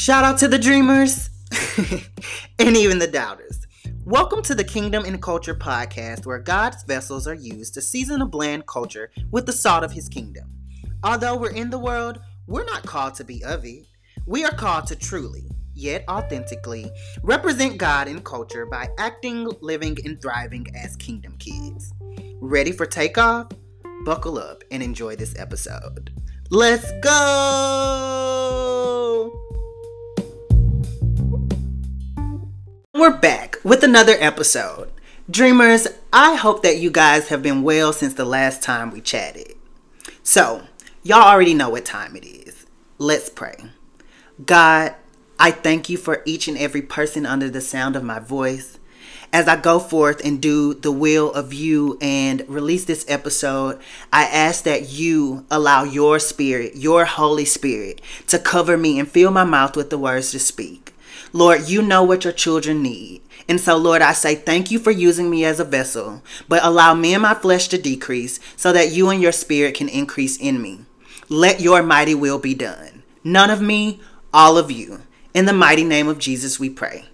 Shout out to the dreamers and even the doubters. Welcome to the Kingdom in Culture podcast, where God's vessels are used to season a bland culture with the salt of his kingdom. Although we're in the world, we're not called to be of it. We are called to truly, yet authentically, represent God in culture by acting, living, and thriving as kingdom kids. Ready for takeoff? Buckle up and enjoy this episode. Let's go! We're back with another episode. Dreamers, I hope that you guys have been well since the last time we chatted. So, y'all already know what time it is. Let's pray. God, I thank you for each and every person under the sound of my voice. As I go forth and do the will of you and release this episode, I ask that you allow your spirit, your Holy Spirit, to cover me and fill my mouth with the words to speak. Lord, you know what your children need. And so, Lord, I say thank you for using me as a vessel, but allow me and my flesh to decrease so that you and your spirit can increase in me. Let your mighty will be done. None of me, all of you. In the mighty name of Jesus, we pray.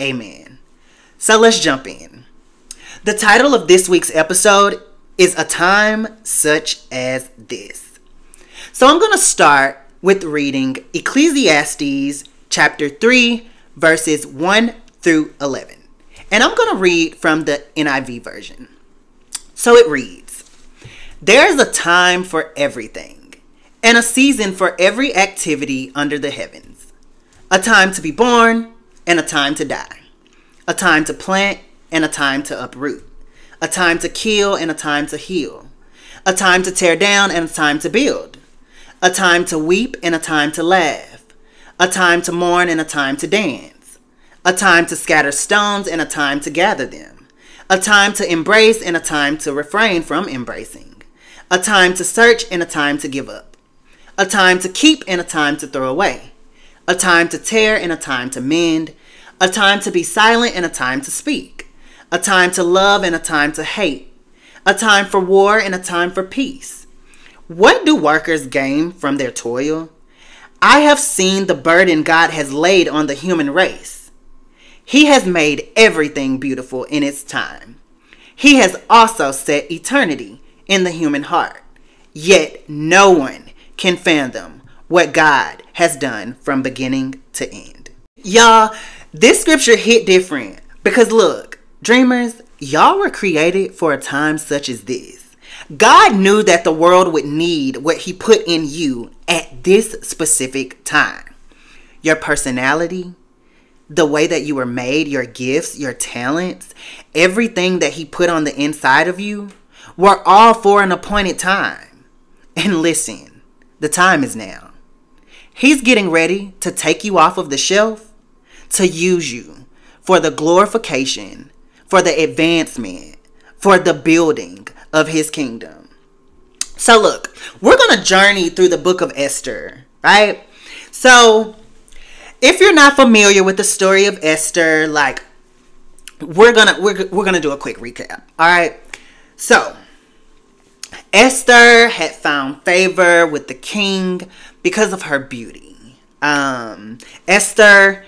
Amen. So let's jump in. The title of this week's episode is A Time Such as This. So I'm going to start with reading Ecclesiastes chapter 3, verses 1 through 11. And I'm going to read from the NIV version. So it reads There is a time for everything, and a season for every activity under the heavens, a time to be born, and a time to die, a time to plant, and a time to uproot, a time to kill, and a time to heal, a time to tear down, and a time to build, a time to weep, and a time to laugh, a time to mourn, and a time to dance, a time to scatter stones, and a time to gather them, a time to embrace, and a time to refrain from embracing, a time to search, and a time to give up, a time to keep, and a time to throw away, a time to tear, and a time to mend, a time to be silent, and a time to speak, a time to love, and a time to hate, a time for war, and a time for peace. What do workers gain from their toil? I have seen the burden God has laid on the human race. He has made everything beautiful in its time. He has also set eternity in the human heart. Yet no one can fathom what God has done from beginning to end. Y'all, this scripture hit different because look, dreamers, y'all were created for a time such as this. God knew that the world would need what He put in you at this specific time. Your personality, the way that you were made, your gifts, your talents, everything that He put on the inside of you were all for an appointed time. And listen, the time is now. He's getting ready to take you off of the shelf to use you for the glorification, for the advancement, for the building of his kingdom. So, look, we're going to journey through the book of Esther, right? So, if you're not familiar with the story of Esther, like we're going to we're, we're going to do a quick recap. All right? So, Esther had found favor with the king because of her beauty. Um, Esther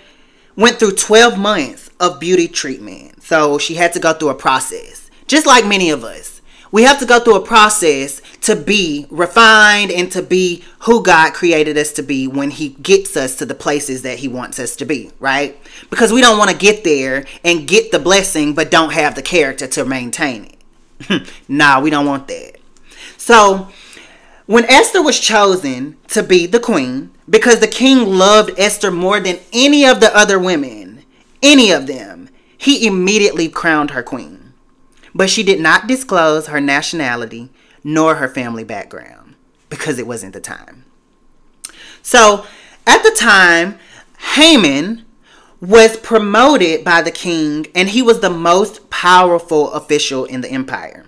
went through 12 months of beauty treatment. So she had to go through a process, just like many of us. We have to go through a process to be refined and to be who God created us to be when He gets us to the places that He wants us to be, right? Because we don't want to get there and get the blessing but don't have the character to maintain it. nah, we don't want that. So, when Esther was chosen to be the queen, because the king loved Esther more than any of the other women, any of them, he immediately crowned her queen. But she did not disclose her nationality nor her family background because it wasn't the time. So, at the time, Haman was promoted by the king and he was the most powerful official in the empire.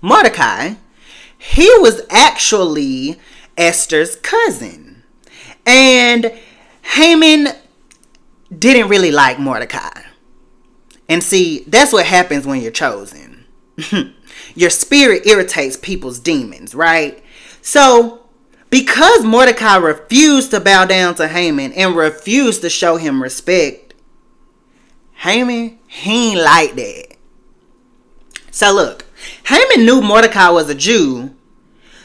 Mordecai, he was actually Esther's cousin. And Haman didn't really like Mordecai. And see, that's what happens when you're chosen. Your spirit irritates people's demons, right? So, because Mordecai refused to bow down to Haman and refused to show him respect, Haman, he ain't like that. So look, Haman knew Mordecai was a Jew,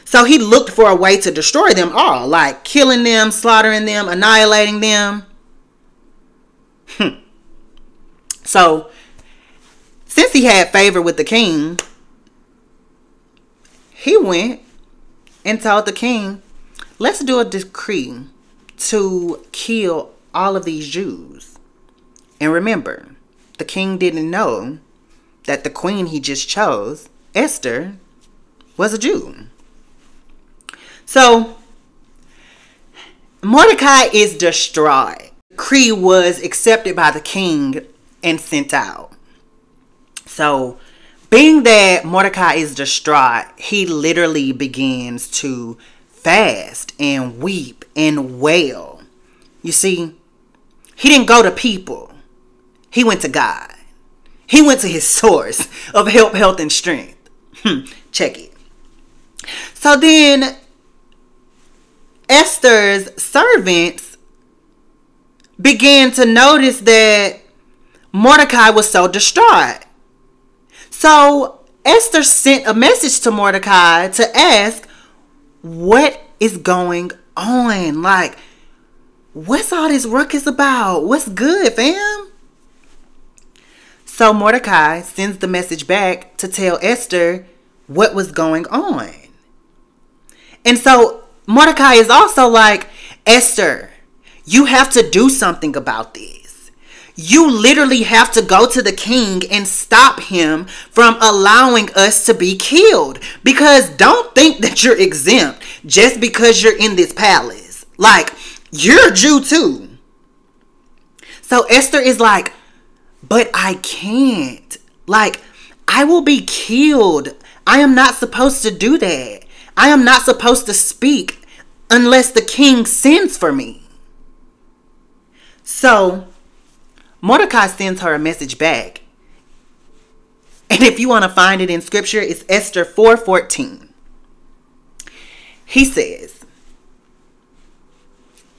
so he looked for a way to destroy them all, like killing them, slaughtering them, annihilating them. Hmm. So, since he had favor with the king, he went and told the king, let's do a decree to kill all of these Jews. And remember, the king didn't know that the queen he just chose, Esther, was a Jew. So, Mordecai is distraught. The decree was accepted by the king and sent out. So, being that Mordecai is distraught, he literally begins to fast and weep and wail. You see, he didn't go to people, he went to God. He went to his source of help, health, and strength. Hmm, check it. So then, Esther's servants began to notice that Mordecai was so distraught. So Esther sent a message to Mordecai to ask what is going on. Like, what's all this ruckus about? What's good, fam? So Mordecai sends the message back to tell Esther what was going on. And so Mordecai is also like, Esther, you have to do something about this you literally have to go to the king and stop him from allowing us to be killed. Because don't think that you're exempt just because you're in this palace. Like, you're a Jew too. So Esther is like, but I can't. Like, I will be killed. I am not supposed to do that. I am not supposed to speak unless the king sends for me. So Mordecai sends her a message back. And if you want to find it in scripture, it's Esther 4:14. He says,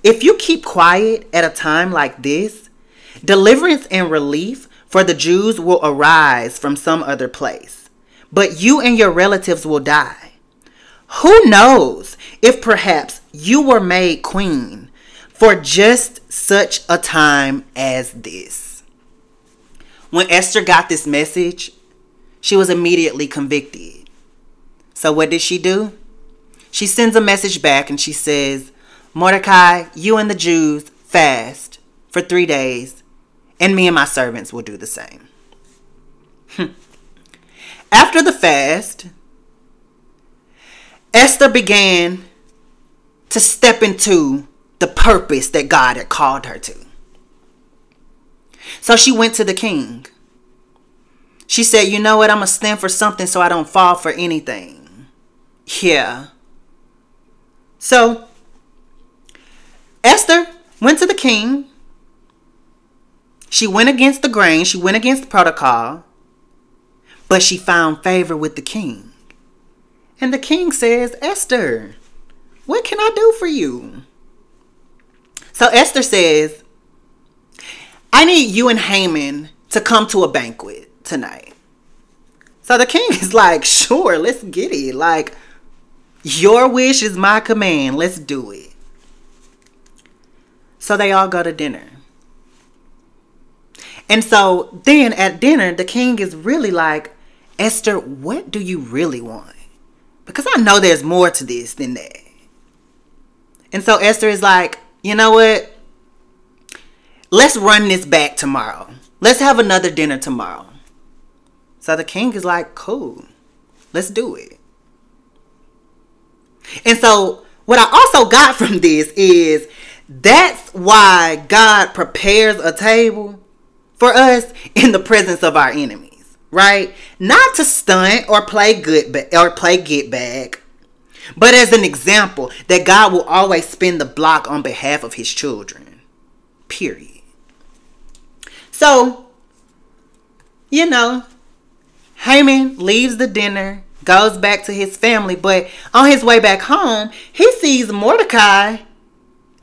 "If you keep quiet at a time like this, deliverance and relief for the Jews will arise from some other place, but you and your relatives will die. Who knows if perhaps you were made queen for just such a time as this. When Esther got this message, she was immediately convicted. So, what did she do? She sends a message back and she says, Mordecai, you and the Jews fast for three days, and me and my servants will do the same. Hmm. After the fast, Esther began to step into the purpose that God had called her to. So she went to the king. She said, You know what? I'm going to stand for something so I don't fall for anything. Yeah. So Esther went to the king. She went against the grain, she went against protocol, but she found favor with the king. And the king says, Esther, what can I do for you? So Esther says, I need you and Haman to come to a banquet tonight. So the king is like, sure, let's get it. Like, your wish is my command. Let's do it. So they all go to dinner. And so then at dinner, the king is really like, Esther, what do you really want? Because I know there's more to this than that. And so Esther is like, you know what? Let's run this back tomorrow. Let's have another dinner tomorrow. So the king is like, cool, let's do it. And so, what I also got from this is that's why God prepares a table for us in the presence of our enemies, right? Not to stunt or play good or play get back, but as an example that God will always spin the block on behalf of his children. Period. So, you know, Haman leaves the dinner, goes back to his family. But on his way back home, he sees Mordecai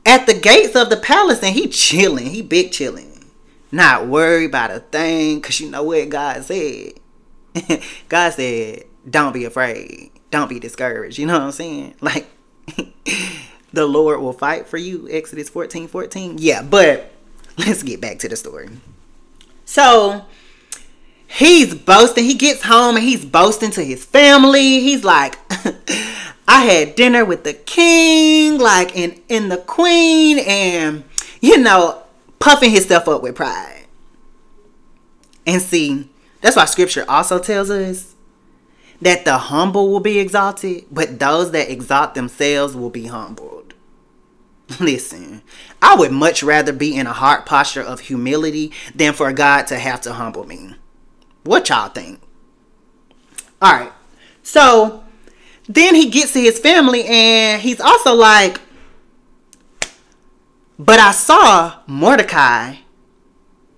at the gates of the palace and he chilling. He big chilling. Not worried about a thing because you know what God said. God said, don't be afraid. Don't be discouraged. You know what I'm saying? Like, the Lord will fight for you. Exodus 14 14. Yeah, but let's get back to the story. So, he's boasting. He gets home and he's boasting to his family. He's like, I had dinner with the king, like, and, and the queen, and, you know, puffing himself up with pride. And see, that's why scripture also tells us that the humble will be exalted, but those that exalt themselves will be humbled. Listen, I would much rather be in a heart posture of humility than for God to have to humble me. What y'all think? All right. So then he gets to his family and he's also like, but I saw Mordecai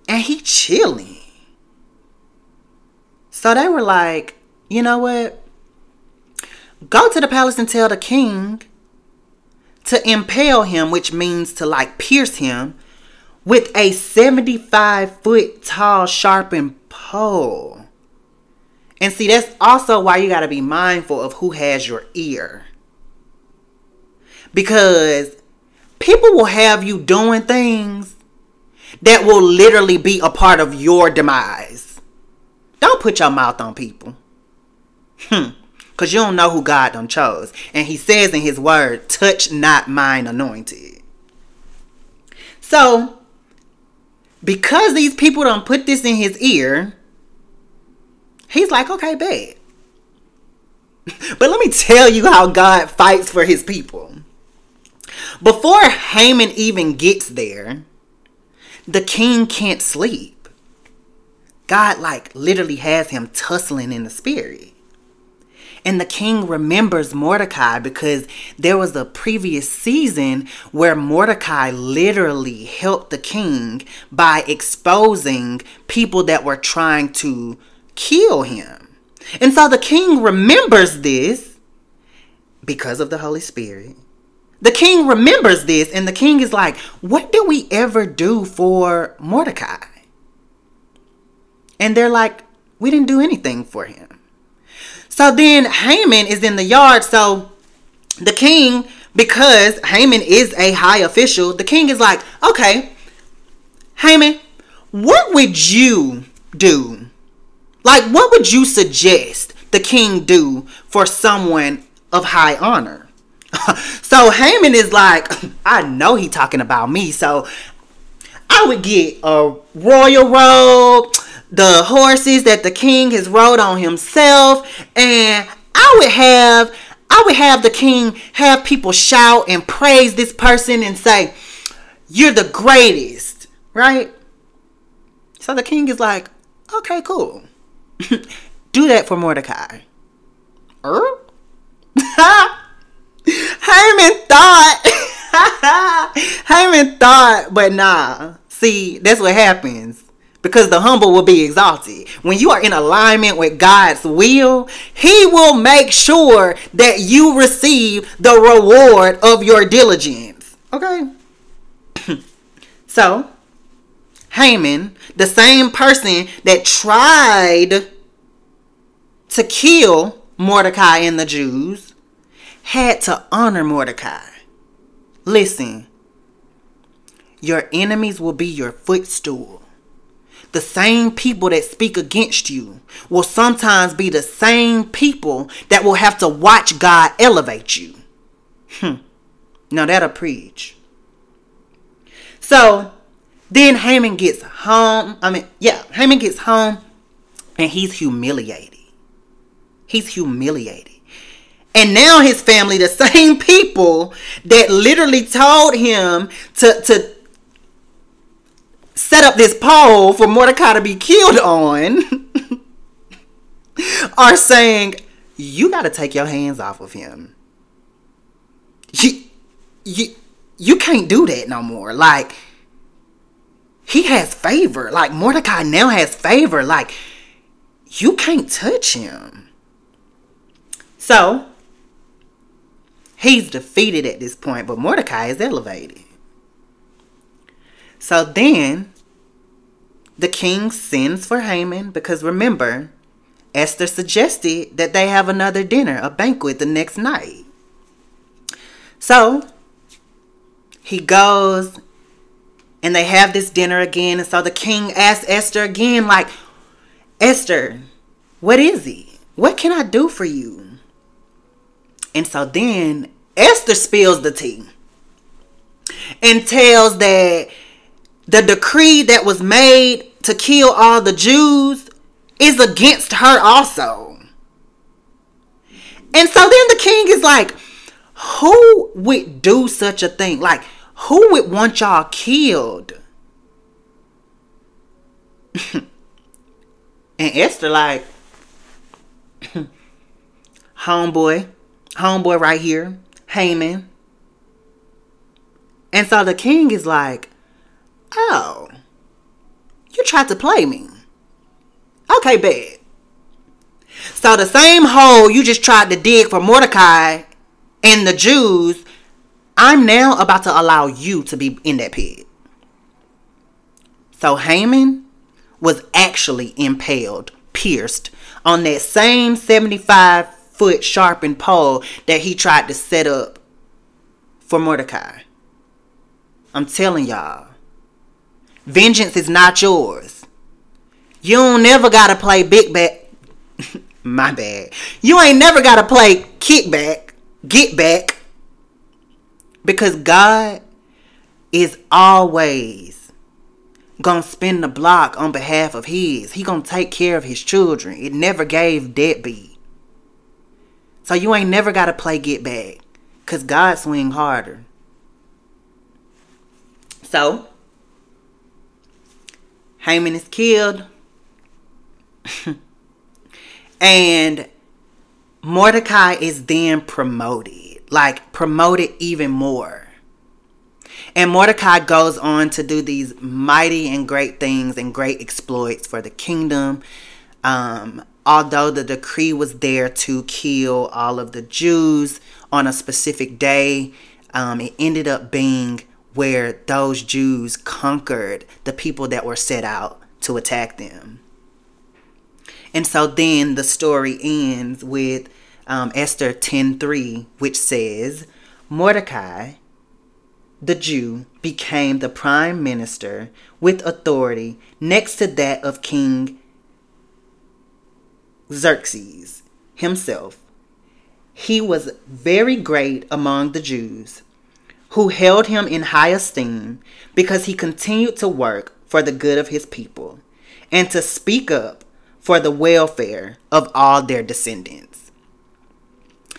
and he chilling. So they were like, you know what? Go to the palace and tell the king to impale him, which means to like pierce him, with a 75 foot tall sharpened pole. And see, that's also why you got to be mindful of who has your ear. Because people will have you doing things that will literally be a part of your demise. Don't put your mouth on people. Hmm. Because you don't know who God done chose. And he says in his word, touch not mine anointed. So, because these people don't put this in his ear, he's like, okay, bad. but let me tell you how God fights for his people. Before Haman even gets there, the king can't sleep. God, like, literally has him tussling in the spirit. And the king remembers Mordecai because there was a previous season where Mordecai literally helped the king by exposing people that were trying to kill him. And so the king remembers this because of the Holy Spirit. The king remembers this, and the king is like, What did we ever do for Mordecai? And they're like, We didn't do anything for him. So then Haman is in the yard. So the king, because Haman is a high official, the king is like, okay, Haman, what would you do? Like, what would you suggest the king do for someone of high honor? so Haman is like, I know he talking about me, so I would get a royal robe, the horses that the king has rode on himself. And I would have I would have the king have people shout and praise this person and say you're the greatest right? So the king is like okay cool. Do that for Mordecai. Er? Haman thought Haman thought but nah. See that's what happens because the humble will be exalted. When you are in alignment with God's will, He will make sure that you receive the reward of your diligence. Okay? so, Haman, the same person that tried to kill Mordecai and the Jews, had to honor Mordecai. Listen, your enemies will be your footstool the same people that speak against you will sometimes be the same people that will have to watch God elevate you. Hmm. Now that'll preach. So then Haman gets home. I mean, yeah, Haman gets home and he's humiliated. He's humiliated. And now his family, the same people that literally told him to, to set up this pole for Mordecai to be killed on are saying, you got to take your hands off of him. You, you, you can't do that no more. Like, he has favor. Like, Mordecai now has favor. Like, you can't touch him. So, he's defeated at this point, but Mordecai is elevated. So then, the king sends for Haman because remember, Esther suggested that they have another dinner, a banquet the next night. So, he goes and they have this dinner again. And so the king asks Esther again, like, Esther, what is it? What can I do for you? And so then Esther spills the tea and tells that the decree that was made to kill all the Jews is against her also. And so then the king is like, who would do such a thing? Like, who would want y'all killed? and Esther like, homeboy, homeboy right here, Haman. And so the king is like, oh, you tried to play me. Okay, bad. So the same hole you just tried to dig for Mordecai and the Jews, I'm now about to allow you to be in that pit. So Haman was actually impaled, pierced on that same 75 foot sharpened pole that he tried to set up for Mordecai. I'm telling y'all, vengeance is not yours. You don't never gotta play big back. My bad. You ain't never gotta play kickback, get back because God is always gonna spin the block on behalf of his. He gonna take care of his children. It never gave deadbeat. So you ain't never gotta play get back. Cause God swing harder. So Haman is killed. and Mordecai is then promoted like promoted even more. And Mordecai goes on to do these mighty and great things and great exploits for the kingdom. Um, although the decree was there to kill all of the Jews on a specific day, um, it ended up being where those Jews conquered the people that were set out to attack them. And so then the story ends with um, Esther 10:3, which says, Mordecai, the Jew, became the prime minister with authority next to that of King Xerxes himself. He was very great among the Jews, who held him in high esteem because he continued to work for the good of his people and to speak up for the welfare of all their descendants.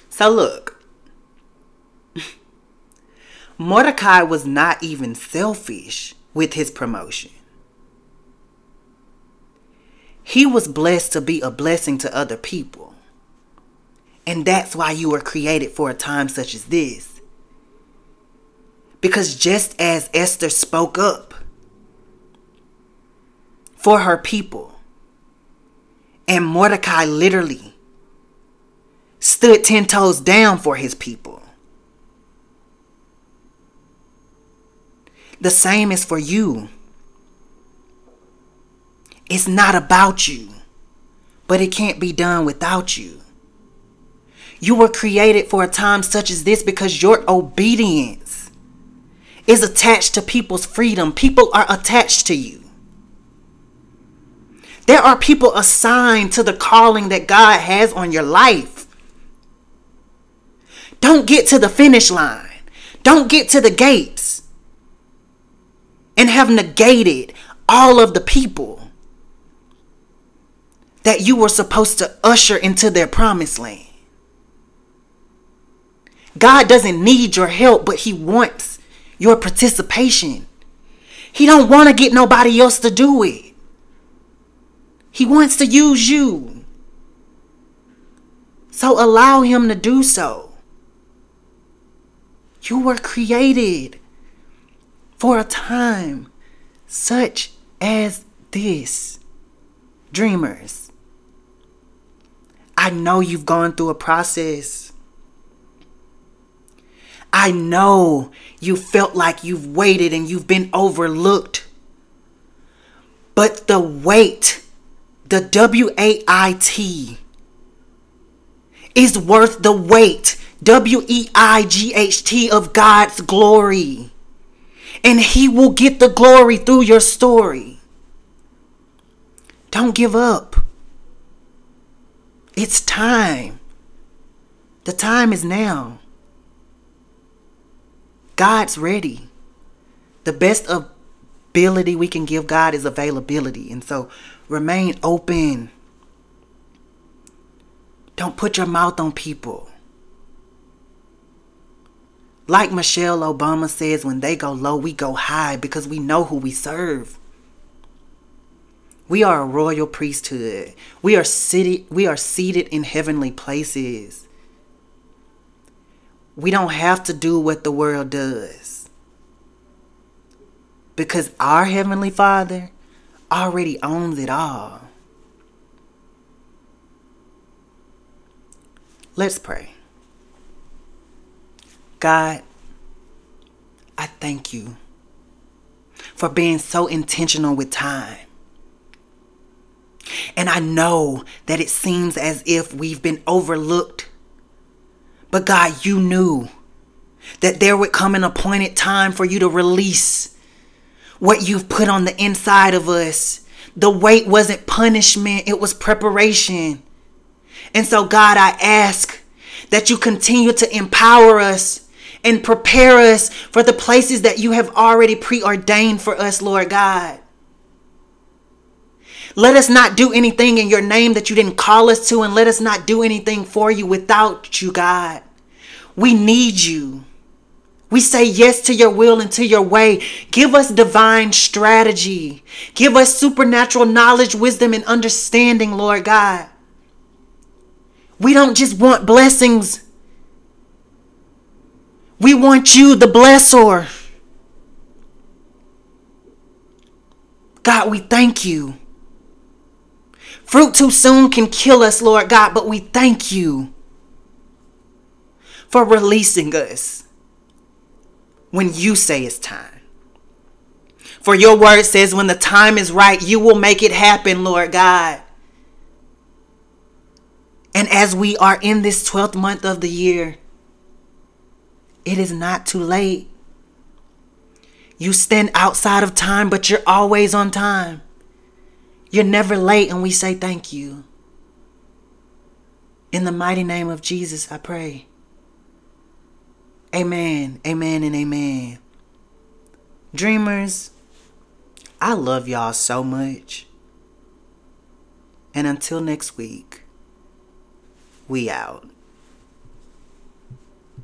So look, Mordecai was not even selfish with his promotion. He was blessed to be a blessing to other people. And that's why you were created for a time such as this. Because just as Esther spoke up for her people, and Mordecai literally stood 10 toes down for his people. The same is for you. It's not about you, but it can't be done without you. You were created for a time such as this because your obedience is attached to people's freedom. People are attached to you. There are people assigned to the calling that God has on your life. Don't get to the finish line. Don't get to the gates and have negated all of the people that you were supposed to usher into their promised land. God doesn't need your help, but he wants your participation. He don't want to get nobody else to do it. He wants to use you. So allow him to do so. You were created for a time such as this. Dreamers, I know you've gone through a process. I know you felt like you've waited and you've been overlooked. But the wait, the W A I T, is worth the wait. W E I G H T of God's glory. And He will get the glory through your story. Don't give up. It's time. The time is now. God's ready. The best ability we can give God is availability. And so remain open. Don't put your mouth on people. Like Michelle Obama says, when they go low, we go high because we know who we serve. We are a royal priesthood. We are seated, we are seated in heavenly places. We don't have to do what the world does. Because our heavenly Father already owns it all. Let's pray. God, I thank you for being so intentional with time. And I know that it seems as if we've been overlooked. But God, you knew that there would come an appointed time for you to release what you've put on the inside of us. The weight wasn't punishment, it was preparation. And so, God, I ask that you continue to empower us and prepare us for the places that you have already preordained for us, Lord God. Let us not do anything in your name that you didn't call us to, and let us not do anything for you without you, God. We need you. We say yes to your will and to your way. Give us divine strategy. Give us supernatural knowledge, wisdom, and understanding, Lord God. We don't just want blessings. We want you, the blessor. God, we thank you. Fruit too soon can kill us, Lord God, but we thank you for releasing us when you say it's time. For your word says, when the time is right, you will make it happen, Lord God. And as we are in this 12th month of the year, it is not too late. You stand outside of time, but you're always on time. You're never late, and we say thank you. In the mighty name of Jesus, I pray. Amen, amen, and amen. Dreamers, I love y'all so much. And until next week, we out.